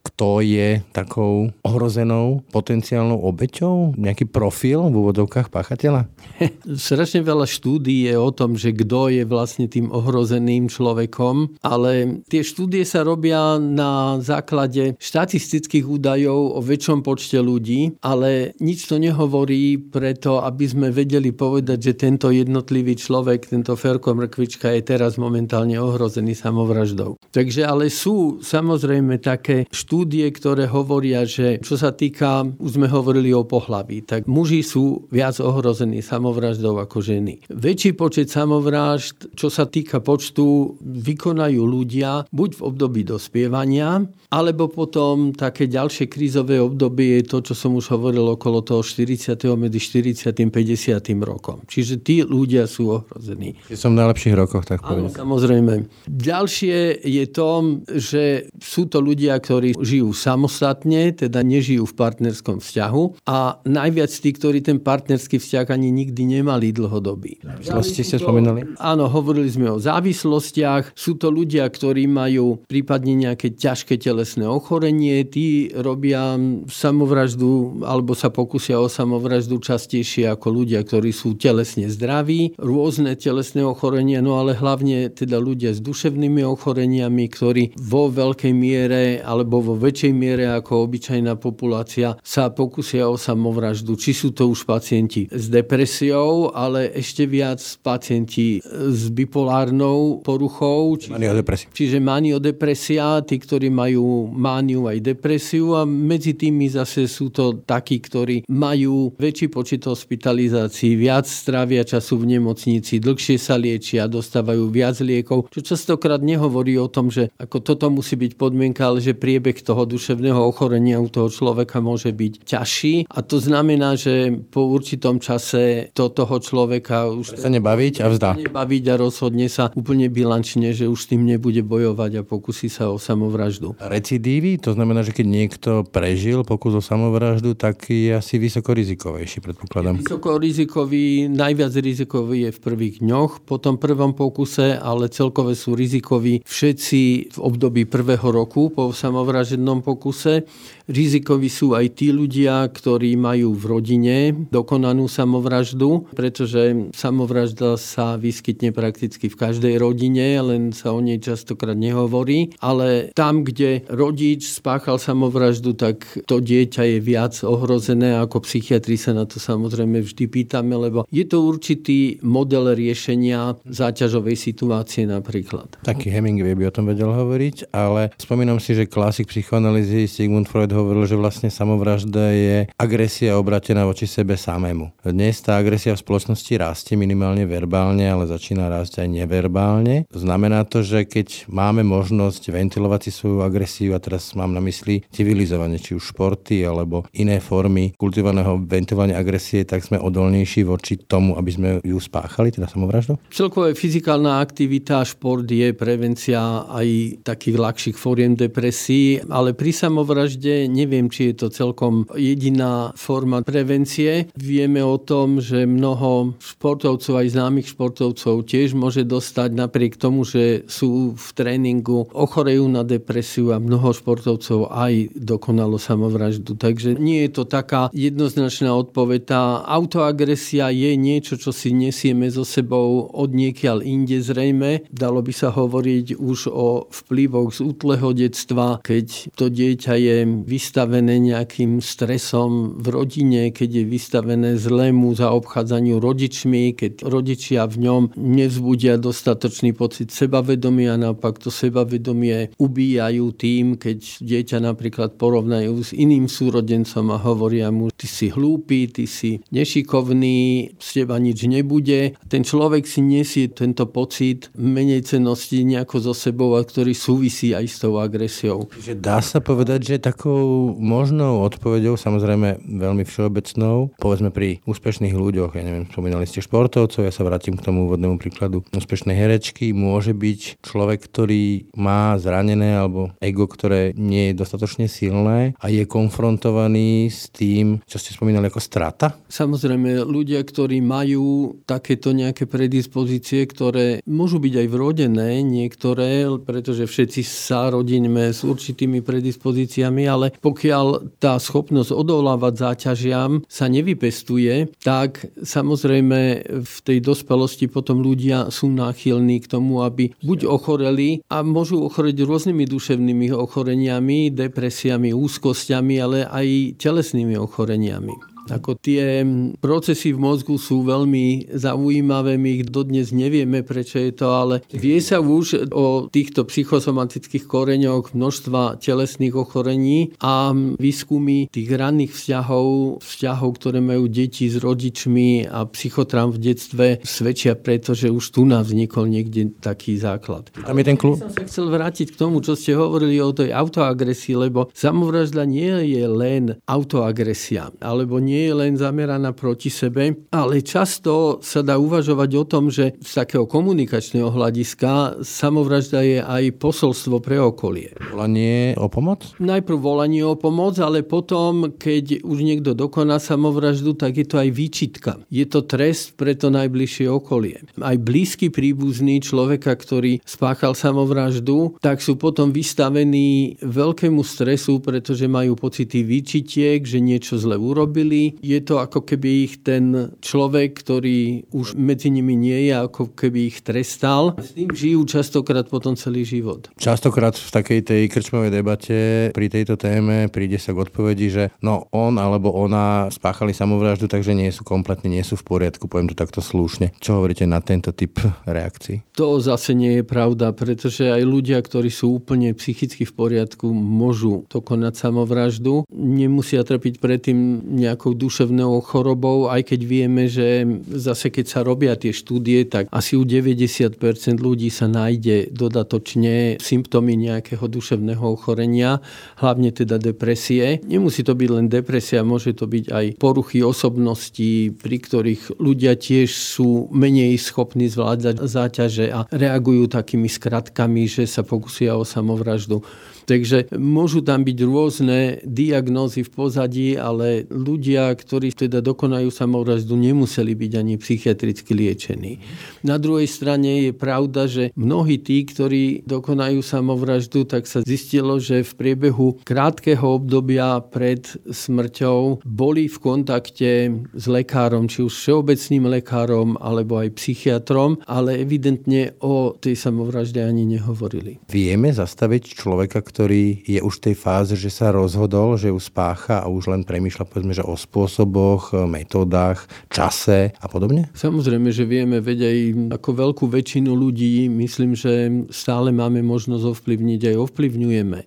kto je takou ohrozenou potenciálnou obeťou? Nejaký profil v úvodovkách páchateľa? <laughs> Strašne veľa štúdí je o tom, že kto je vlastne tým ohrozeným človekom, ale tie štúdie sa robia na základe štatistických údajov o väčšom počte ľudí, ale nič to nehovorí preto, aby sme vedeli povedať, že tento jednotlivý človek, tento Ferko Mrkvička je teraz momentálne ohrozený samovraždou. Takže ale sú samozrejme také štúdie, ktoré hovoria, že čo sa týka, už sme hovorili o pohlaví, tak muži sú viac ohrození samovraždou ako ženy. Väčší počet samovražd, čo sa týka počtu, vykonajú ľudia buď v období dospievania, alebo potom také ďalšie krízové obdobie je to, čo som už hovoril okolo toho 40. medzi 40. 50. rokom. Čiže tí ľudia sú ohrození. Som v najlepších rokoch, tak povedať. samozrejme. Ďalšie je to, že sú to ľudia, ktorí žijú samostatne, teda nežijú v partnerskom vzťahu a najviac tí, ktorí ten partnerský vzťah ani nikdy nemali dlhodobý. Závislosti ste spomínali? Áno, hovorili sme o závislostiach. Sú to ľudia, ktorí majú prípadne nejaké ťažké telesné ochorenie, tí robia samovraždu alebo sa pokusia o samovraždu častejšie ako ľudia, ktorí sú telesne zdraví, rôzne telesné ochorenia, no ale hlavne teda ľudia s duševnými ochoreniami, ktorí vo veľkej miere alebo vo väčšej miere ako obyčajná populácia sa pokusia o samovraždu. Či sú to už pacienti s depresiou, ale ešte viac pacienti s bipolárnou poruchou. Či, maniodepresia. Čiže maniodepresia, tí, ktorí majú mániu aj depresiu a medzi tými zase sú to takí, ktorí majú väčší počet hospitalizácií, viac strávia času v nemocnici, dlhšie sa liečia, dostávajú viac liekov, čo častokrát nehovorí o tom, že ako toto musí byť podmienka, ale že priebeh toho duševného ochorenia u toho človeka môže byť ťažší a to znamená, že po určitom čase to toho človeka už sa nebaviť a vzdá. Nebaviť a rozhodne sa úplne bilančne, že už s tým nebude bojovať a pokusí sa o samovraždu. Recidívy, to znamená, že keď niekto prežil pokus o samovraždu, tak je asi vysokorizikovejší, predpokladám. Vysokorizikový, najviac rizikový je v prvých dňoch po tom prvom pokuse, ale celkové sú rizikoví všetci v období prvého roku po samovražednom pokuse. Rizikoví sú aj tí ľudia, ktorí majú v rodine dokonanú samovraždu, pretože samovražda sa vyskytne prakticky v každej rodine, len sa o nej častokrát nehovorí. Ale tam, kde rodič spáchal samovraždu, tak to dieťa je viac ohrozené. Ako psychiatri sa na to samozrejme vždy pýtame, lebo je to určitý model riešenia záťažovej situácie napríklad. Taký Hemingway by o tom vedel hovoriť, ale spomínam si, že klasik psychoanalýzy Sigmund Freud hovoril, že vlastne samovražda je agresia obratená voči sebe samému. Dnes tá agresia v spoločnosti rastie minimálne verbálne, ale začína rásť aj neverbálne. Znamená to, že keď máme možnosť ventilovať si svoju agresiu, a teraz mám na mysli civilizovanie, či už športy alebo iné formy kultivovaného ventilovania agresie, tak sme odolnejší voči tomu, aby sme ju spáchali, teda samovraždu? Celkové fyzikálna aktivita, šport je prevencia aj takých ľahších fóriem depresí, ale pri samovražde neviem, či je to celkom jediná forma prevencie. Vieme o tom, že mnoho športovcov, aj známych športovcov tiež môže dostať napriek tomu, že sú v tréningu, ochorejú na depresiu a mnoho športovcov aj dokonalo samovraždu. Takže nie je to taká jednoznačná odpoveď. Tá autoagresia je niečo, čo si nesieme so sebou od niekiaľ inde zrejme. Dalo by sa hovoriť už o vplyvoch z útleho detstva, keď to dieťa je vystavené nejakým stresom v rodine, keď je vystavené zlému zaobchádzaniu rodičmi, keď rodičia v ňom nevzbudia dostatočný pocit sebavedomia, naopak to sebavedomie ubíjajú tým, keď dieťa napríklad porovnajú s iným súrodencom a hovoria mu, ty si hlúpy, ty si nešikovný, z teba nič nebude. Ten človek si nesie tento pocit menej cenosti nejako so sebou, a ktorý súvisí aj s tou agresiou. Že dá sa povedať, že takou možnou odpovedou, samozrejme veľmi všeobecnou, povedzme pri úspešných ľuďoch, ja neviem, spomínali ste športovcov, ja sa vrátim k tomu úvodnému príkladu úspešnej herečky, môže byť človek, ktorý má zranené alebo ego, ktoré nie je dostatočne silné a je konfrontovaný s tým, čo ste spomínali ako strata? Samozrejme, ľudia, ktorí majú takéto nejaké predispozície, ktoré môžu byť aj vrodené, niektoré, pretože všetci sa rodíme s určitými predispozíciami, ale pokiaľ tá schopnosť odolávať záťažiam sa nevypestuje, tak samozrejme v tej dospelosti potom ľudia sú náchylní k tomu, aby buď ochoreli a môžu ochoreť rôznymi duševnými ochoreniami, depresiami, úzkosťami, ale aj telesnými ochoreniami. Ako tie procesy v mozgu sú veľmi zaujímavé, my ich dodnes nevieme, prečo je to, ale vie sa už o týchto psychosomatických koreňoch množstva telesných ochorení a výskumy tých ranných vzťahov, vzťahov, ktoré majú deti s rodičmi a psychotram v detstve svedčia preto, že už tu nám vznikol niekde taký základ. Tam je ten klub. Som sa chcel vrátiť k tomu, čo ste hovorili o tej autoagresii, lebo samovražda nie je len autoagresia, alebo nie nie je len zameraná proti sebe, ale často sa dá uvažovať o tom, že z takého komunikačného hľadiska samovražda je aj posolstvo pre okolie. Volanie o pomoc? Najprv volanie o pomoc, ale potom, keď už niekto dokoná samovraždu, tak je to aj výčitka. Je to trest pre to najbližšie okolie. Aj blízky príbuzný človeka, ktorý spáchal samovraždu, tak sú potom vystavení veľkému stresu, pretože majú pocity výčitiek, že niečo zle urobili, je to ako keby ich ten človek, ktorý už medzi nimi nie je, ako keby ich trestal. S tým žijú častokrát potom celý život. Častokrát v takej tej krčmovej debate pri tejto téme príde sa k odpovedi, že no on alebo ona spáchali samovraždu, takže nie sú kompletne, nie sú v poriadku, poviem to takto slušne. Čo hovoríte na tento typ reakcií? To zase nie je pravda, pretože aj ľudia, ktorí sú úplne psychicky v poriadku, môžu dokonať samovraždu. Nemusia trpiť predtým nejakou duševnou chorobou, aj keď vieme, že zase keď sa robia tie štúdie, tak asi u 90% ľudí sa nájde dodatočne symptómy nejakého duševného ochorenia, hlavne teda depresie. Nemusí to byť len depresia, môže to byť aj poruchy osobnosti, pri ktorých ľudia tiež sú menej schopní zvládať záťaže a reagujú takými skratkami, že sa pokusia o samovraždu. Takže môžu tam byť rôzne diagnózy v pozadí, ale ľudia, ktorí teda dokonajú samovraždu, nemuseli byť ani psychiatricky liečení. Na druhej strane je pravda, že mnohí tí, ktorí dokonajú samovraždu, tak sa zistilo, že v priebehu krátkeho obdobia pred smrťou boli v kontakte s lekárom, či už všeobecným lekárom, alebo aj psychiatrom, ale evidentne o tej samovražde ani nehovorili. Vieme zastaviť človeka, ktorý ktorý je už v tej fáze, že sa rozhodol, že ju spácha a už len premýšľa povedzme, že o spôsoboch, metódach, čase a podobne? Samozrejme, že vieme, veď aj ako veľkú väčšinu ľudí, myslím, že stále máme možnosť ovplyvniť, aj ovplyvňujeme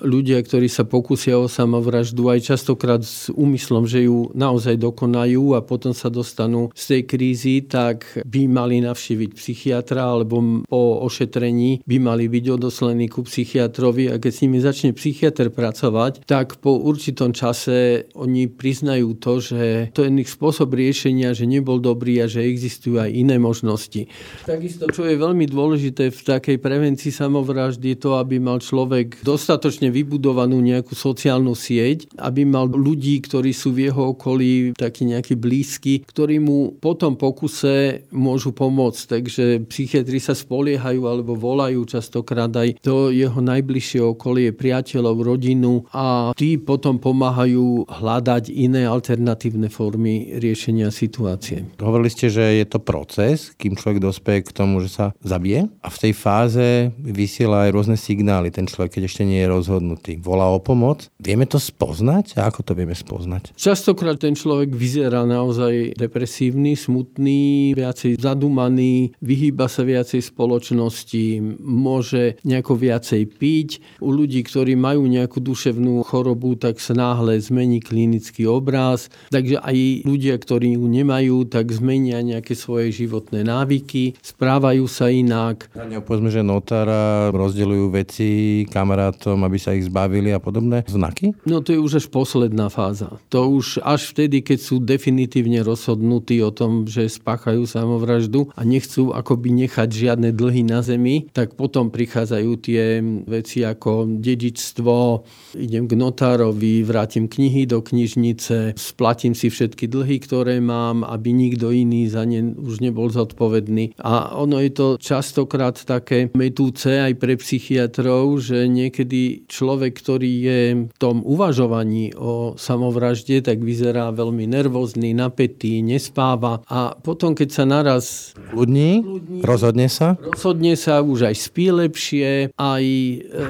ľudia, ktorí sa pokusia o samovraždu aj častokrát s úmyslom, že ju naozaj dokonajú a potom sa dostanú z tej krízy, tak by mali navštíviť psychiatra alebo po ošetrení by mali byť odoslení ku psychiatrovi a keď s nimi začne psychiatr pracovať, tak po určitom čase oni priznajú to, že to je ich spôsob riešenia, že nebol dobrý a že existujú aj iné možnosti. Takisto, čo je veľmi dôležité v takej prevencii samovraždy, je to, aby mal človek dostatočne vybudovanú nejakú sociálnu sieť, aby mal ľudí, ktorí sú v jeho okolí takí nejakí blízky, ktorí mu po tom pokuse môžu pomôcť. Takže psychiatri sa spoliehajú alebo volajú častokrát aj do jeho najbližšie okolie, priateľov, rodinu a tí potom pomáhajú hľadať iné alternatívne formy riešenia situácie. Hovorili ste, že je to proces, kým človek dospeje k tomu, že sa zabije a v tej fáze vysiela aj rôzne signály. Ten človek, keď ešte nie je rozhodnutý rozhodnutý, volá o pomoc. Vieme to spoznať? A ako to vieme spoznať? Častokrát ten človek vyzerá naozaj depresívny, smutný, viacej zadumaný, vyhýba sa viacej spoločnosti, môže nejako viacej piť. U ľudí, ktorí majú nejakú duševnú chorobu, tak sa náhle zmení klinický obraz. Takže aj ľudia, ktorí ju nemajú, tak zmenia nejaké svoje životné návyky, správajú sa inak. Povedzme, že notára rozdeľujú veci kamarátom, aby sa sa ich zbavili a podobné znaky? No to je už až posledná fáza. To už až vtedy, keď sú definitívne rozhodnutí o tom, že spáchajú samovraždu a nechcú akoby nechať žiadne dlhy na zemi, tak potom prichádzajú tie veci ako dedičstvo, idem k notárovi, vrátim knihy do knižnice, splatím si všetky dlhy, ktoré mám, aby nikto iný za ne už nebol zodpovedný. A ono je to častokrát také metúce aj pre psychiatrov, že niekedy človek, ktorý je v tom uvažovaní o samovražde, tak vyzerá veľmi nervózny, napätý, nespáva a potom, keď sa naraz... Ľudní, rozhodne sa? Rozhodne sa, už aj spí lepšie, aj...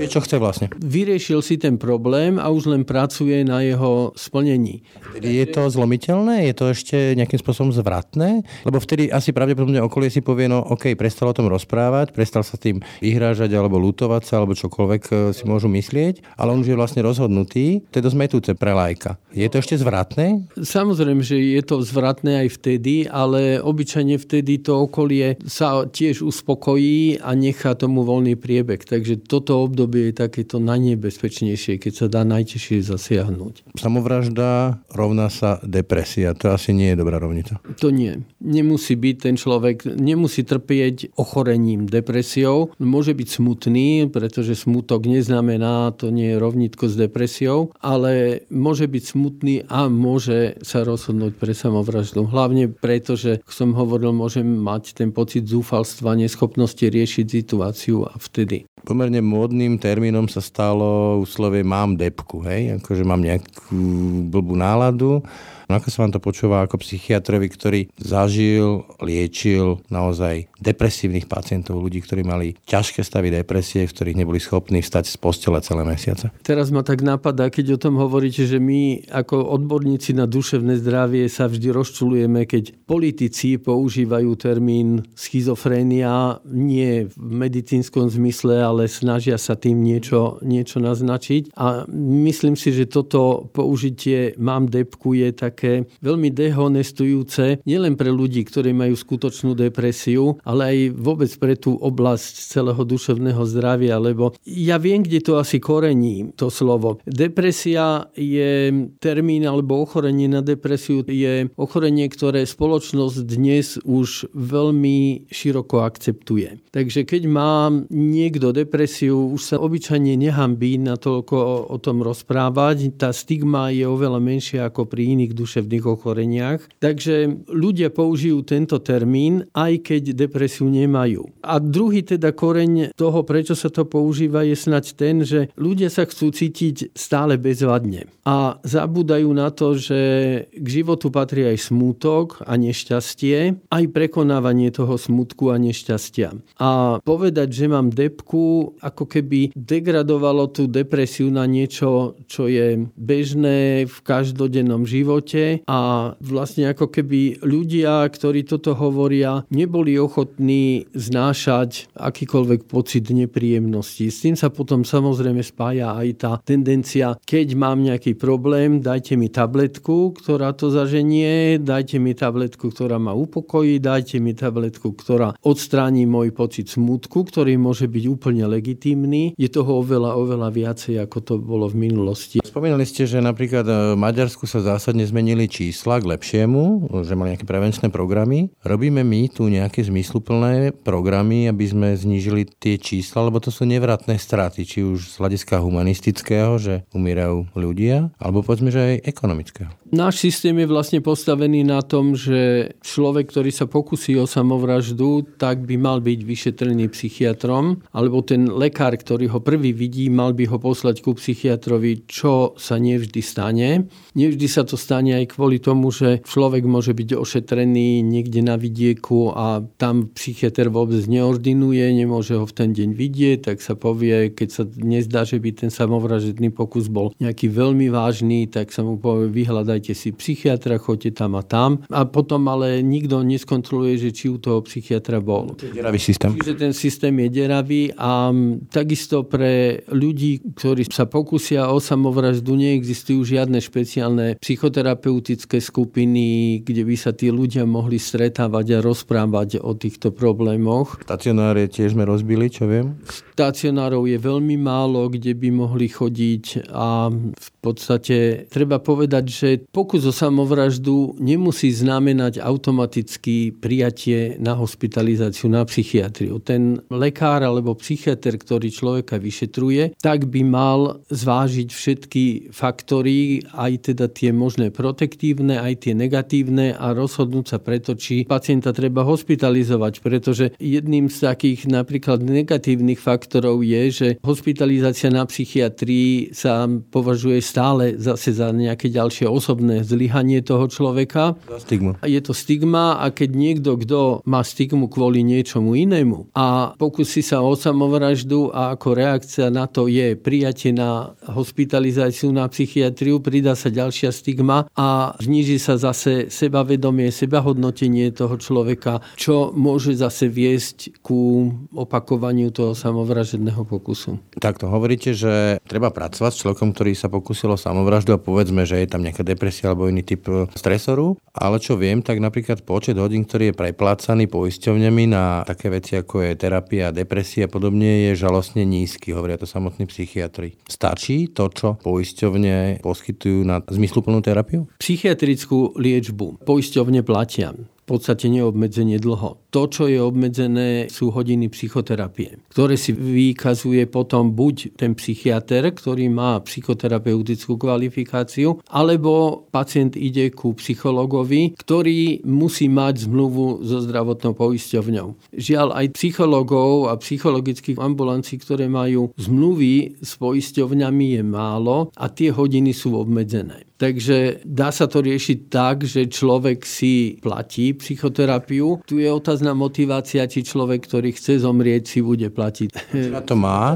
Vie, čo chce vlastne. Vyriešil si ten problém a už len pracuje na jeho splnení. Je to zlomiteľné? Je to ešte nejakým spôsobom zvratné? Lebo vtedy asi pravdepodobne okolie si povie, no OK, prestal o tom rozprávať, prestal sa tým vyhrážať alebo lutovať sa, alebo čokoľvek eh, si môžu myslieť myslieť, ale on už je vlastne rozhodnutý, to je dosť metúce pre lajka. Je to ešte zvratné? Samozrejme, že je to zvratné aj vtedy, ale obyčajne vtedy to okolie sa tiež uspokojí a nechá tomu voľný priebeh. Takže toto obdobie je takéto najnebezpečnejšie, keď sa dá najtežšie zasiahnuť. Samovražda rovná sa depresia. To asi nie je dobrá rovnica. To nie. Nemusí byť ten človek, nemusí trpieť ochorením, depresiou. Môže byť smutný, pretože smutok neznamená to nie je rovnitko s depresiou, ale môže byť smutný a môže sa rozhodnúť pre samovraždu. Hlavne preto, že, som hovoril, môžem mať ten pocit zúfalstva, neschopnosti riešiť situáciu a vtedy. Pomerne módnym termínom sa stalo úslovie mám depku, hej? Akože mám nejakú blbú náladu Ako sa vám to počúva ako psychiatrovi, ktorý zažil, liečil naozaj depresívnych pacientov, ľudí, ktorí mali ťažké stavy depresie, v ktorých neboli schopní vstať z postele celé mesiace? Teraz ma tak napadá, keď o tom hovoríte, že my ako odborníci na duševné zdravie sa vždy rozčulujeme, keď politici používajú termín schizofrénia nie v medicínskom zmysle, ale snažia sa tým niečo, niečo naznačiť. A myslím si, že toto použitie mám depku je také veľmi dehonestujúce nielen pre ľudí, ktorí majú skutočnú depresiu, ale aj vôbec pre tú oblasť celého duševného zdravia, lebo ja viem, kde to asi korení, to slovo. Depresia je termín alebo ochorenie na depresiu je ochorenie, ktoré spoločnosť dnes už veľmi široko akceptuje. Takže keď má niekto depresiu, už sa obyčajne nehambí na toľko o, tom rozprávať. Tá stigma je oveľa menšia ako pri iných duševných ochoreniach. Takže ľudia použijú tento termín, aj keď depresiu nemajú. A druhý teda koreň toho, prečo sa to používa, je snať ten, že ľudia sa chcú cítiť stále bezvadne. A zabúdajú na to, že k životu patrí aj smútok a nešťastie, aj prekonávanie toho smutku a nešťastia. A povedať, že mám depku, ako keby degradovalo tú depresiu na niečo, čo je bežné v každodennom živote a vlastne ako keby ľudia, ktorí toto hovoria, neboli ochotní znášať akýkoľvek pocit nepríjemnosti. S tým sa potom samozrejme spája aj tá tendencia, keď mám nejaký problém, dajte mi tabletku, ktorá to zaženie, dajte mi tabletku, ktorá ma upokojí, dajte mi tabletku, ktorá odstráni môj pocit smutku, ktorý môže byť úplne legitímny. Je toho oveľa, oveľa viacej, ako to bolo v minulosti. Spomínali ste, že napríklad e, v Maďarsku sa zásadne zmenili čísla k lepšiemu, že mali nejaké prevenčné programy. Robíme my tu nejaké zmysluplné programy, aby sme znížili tie čísla, lebo to sú nevratné straty, či už z hľadiska humanistického, že umierajú ľudia, alebo povedzme, že aj ekonomického. Náš systém je vlastne postavený na tom, že človek, ktorý sa pokusí o samovraždu, tak by mal byť vyšetrený psychiatrom, alebo ten lekár, ktorý ho prvý vidí, mal by ho poslať ku psychiatrovi, čo sa nevždy stane. Nevždy sa to stane aj kvôli tomu, že človek môže byť ošetrený niekde na vidieku a tam psychiatr vôbec neordinuje, nemôže ho v ten deň vidieť, tak sa povie, keď sa nezdá, že by ten samovražedný pokus bol nejaký veľmi vážny, tak sa mu povie, vyhľadať dajte si psychiatra, choďte tam a tam. A potom ale nikto neskontroluje, že či u toho psychiatra bol. Deravý systém. Čiže ten systém je deravý a takisto pre ľudí, ktorí sa pokusia o samovraždu, neexistujú žiadne špeciálne psychoterapeutické skupiny, kde by sa tí ľudia mohli stretávať a rozprávať o týchto problémoch. Stacionáre tiež sme rozbili, čo viem. Stacionárov je veľmi málo, kde by mohli chodiť a v podstate treba povedať, že pokus o samovraždu nemusí znamenať automaticky prijatie na hospitalizáciu na psychiatriu. Ten lekár alebo psychiatr, ktorý človeka vyšetruje, tak by mal zvážiť všetky faktory, aj teda tie možné protektívne, aj tie negatívne a rozhodnúť sa preto, či pacienta treba hospitalizovať, pretože jedným z takých napríklad negatívnych faktorov je, že hospitalizácia na psychiatrii sa považuje stále zase za nejaké ďalšie osobné osobné zlyhanie toho človeka. Stigma. Je to stigma a keď niekto, kto má stigmu kvôli niečomu inému a pokusí sa o samovraždu a ako reakcia na to je prijatie na hospitalizáciu na psychiatriu, pridá sa ďalšia stigma a zniží sa zase sebavedomie, sebahodnotenie toho človeka, čo môže zase viesť ku opakovaniu toho samovražedného pokusu. Takto hovoríte, že treba pracovať s človekom, ktorý sa pokusil o samovraždu a povedzme, že je tam nejaká depresia depresie alebo iný typ e, stresoru. Ale čo viem, tak napríklad počet hodín, ktorý je preplácaný poisťovňami na také veci ako je terapia, depresia a podobne je žalostne nízky, hovoria to samotní psychiatri. Stačí to, čo poisťovne poskytujú na zmysluplnú terapiu? Psychiatrickú liečbu poisťovne platia v podstate neobmedzenie dlho To, čo je obmedzené, sú hodiny psychoterapie, ktoré si vykazuje potom buď ten psychiatr, ktorý má psychoterapeutickú kvalifikáciu, alebo pacient ide ku psychologovi, ktorý musí mať zmluvu so zdravotnou poisťovňou. Žiaľ, aj psychologov a psychologických ambulancií, ktoré majú zmluvy s poisťovňami je málo a tie hodiny sú obmedzené. Takže dá sa to riešiť tak, že človek si platí psychoterapiu. Tu je otázna motivácia, či človek, ktorý chce zomrieť, si bude platiť. Či na to má?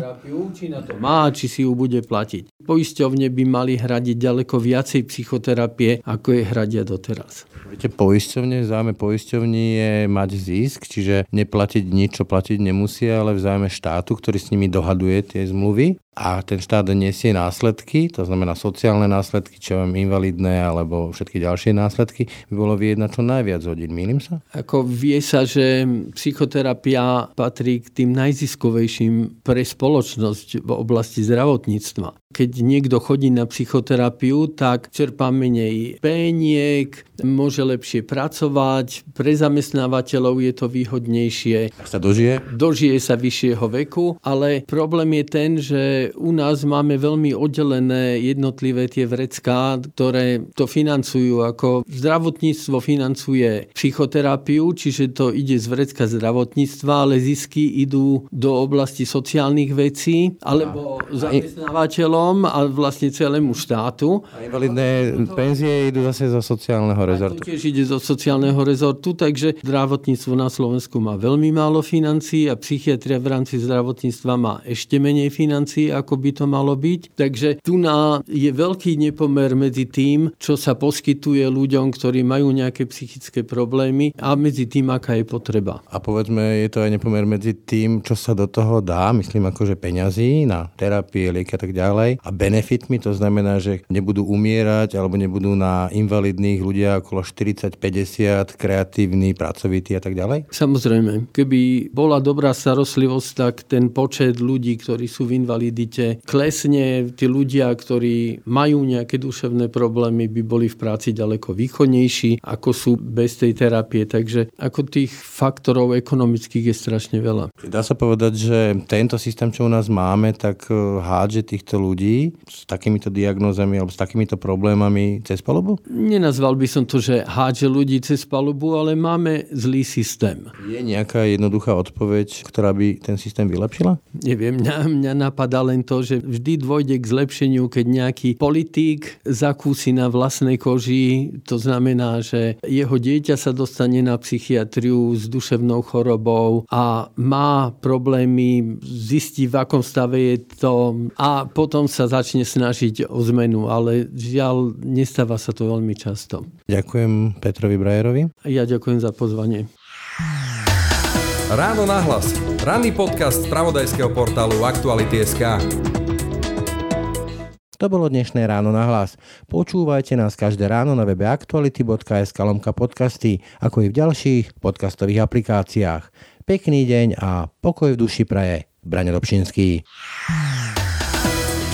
Či na to má, či si ju bude platiť. Poisťovne by mali hradiť ďaleko viacej psychoterapie, ako je hradia doteraz. Viete, poisťovne, v poisťovní je mať zisk, čiže neplatiť nič, čo platiť nemusia, ale v zájme štátu, ktorý s nimi dohaduje tie zmluvy a ten štát nesie následky, to znamená sociálne následky, čo vám invalidné alebo všetky ďalšie následky, by bolo vyjednať čo najviac hodín. Mýlim sa? Ako vie sa, že psychoterapia patrí k tým najziskovejším pre spoločnosť v oblasti zdravotníctva. Keď niekto chodí na psychoterapiu, tak čerpá menej péniek, môže lepšie pracovať, pre zamestnávateľov je to výhodnejšie. Sa dožije? Dožije sa vyššieho veku, ale problém je ten, že u nás máme veľmi oddelené jednotlivé tie vrecká, ktoré to financujú. Ako zdravotníctvo financuje psychoterapiu, čiže to ide z vrecka zdravotníctva, ale zisky idú do oblasti sociálnych vecí alebo zamestnávateľom a vlastne celému štátu. A invalidné penzie idú zase zo sociálneho rezortu. A to tiež ide zo sociálneho rezortu, takže zdravotníctvo na Slovensku má veľmi málo financií a psychiatria v rámci zdravotníctva má ešte menej financií ako by to malo byť. Takže tu na je veľký nepomer medzi tým, čo sa poskytuje ľuďom, ktorí majú nejaké psychické problémy a medzi tým, aká je potreba. A povedzme, je to aj nepomer medzi tým, čo sa do toho dá, myslím akože peňazí na terapie, lieky a tak ďalej a benefitmi, to znamená, že nebudú umierať alebo nebudú na invalidných ľudia okolo 40-50, kreatívni, pracovití a tak ďalej? Samozrejme, keby bola dobrá starostlivosť, tak ten počet ľudí, ktorí sú v invalidii, vidíte, klesne. Tí ľudia, ktorí majú nejaké duševné problémy, by boli v práci ďaleko východnejší, ako sú bez tej terapie. Takže ako tých faktorov ekonomických je strašne veľa. Dá sa povedať, že tento systém, čo u nás máme, tak e, hádže týchto ľudí s takýmito diagnózami alebo s takýmito problémami cez palubu? Nenazval by som to, že hádže ľudí cez palubu, ale máme zlý systém. Je nejaká jednoduchá odpoveď, ktorá by ten systém vylepšila? Neviem, mňa, mňa napadá len to, že vždy dôjde k zlepšeniu, keď nejaký politík zakúsi na vlastnej koži. To znamená, že jeho dieťa sa dostane na psychiatriu s duševnou chorobou a má problémy, zistí, v akom stave je to a potom sa začne snažiť o zmenu. Ale žiaľ, nestáva sa to veľmi často. Ďakujem Petrovi Brajerovi. Ja ďakujem za pozvanie. Ráno na hlas. Ranný podcast z pravodajského portálu Aktuality.sk. To bolo dnešné ráno na hlas. Počúvajte nás každé ráno na webe aktuality.sk lomka podcasty, ako i v ďalších podcastových aplikáciách. Pekný deň a pokoj v duši praje. Brane Dobšinský.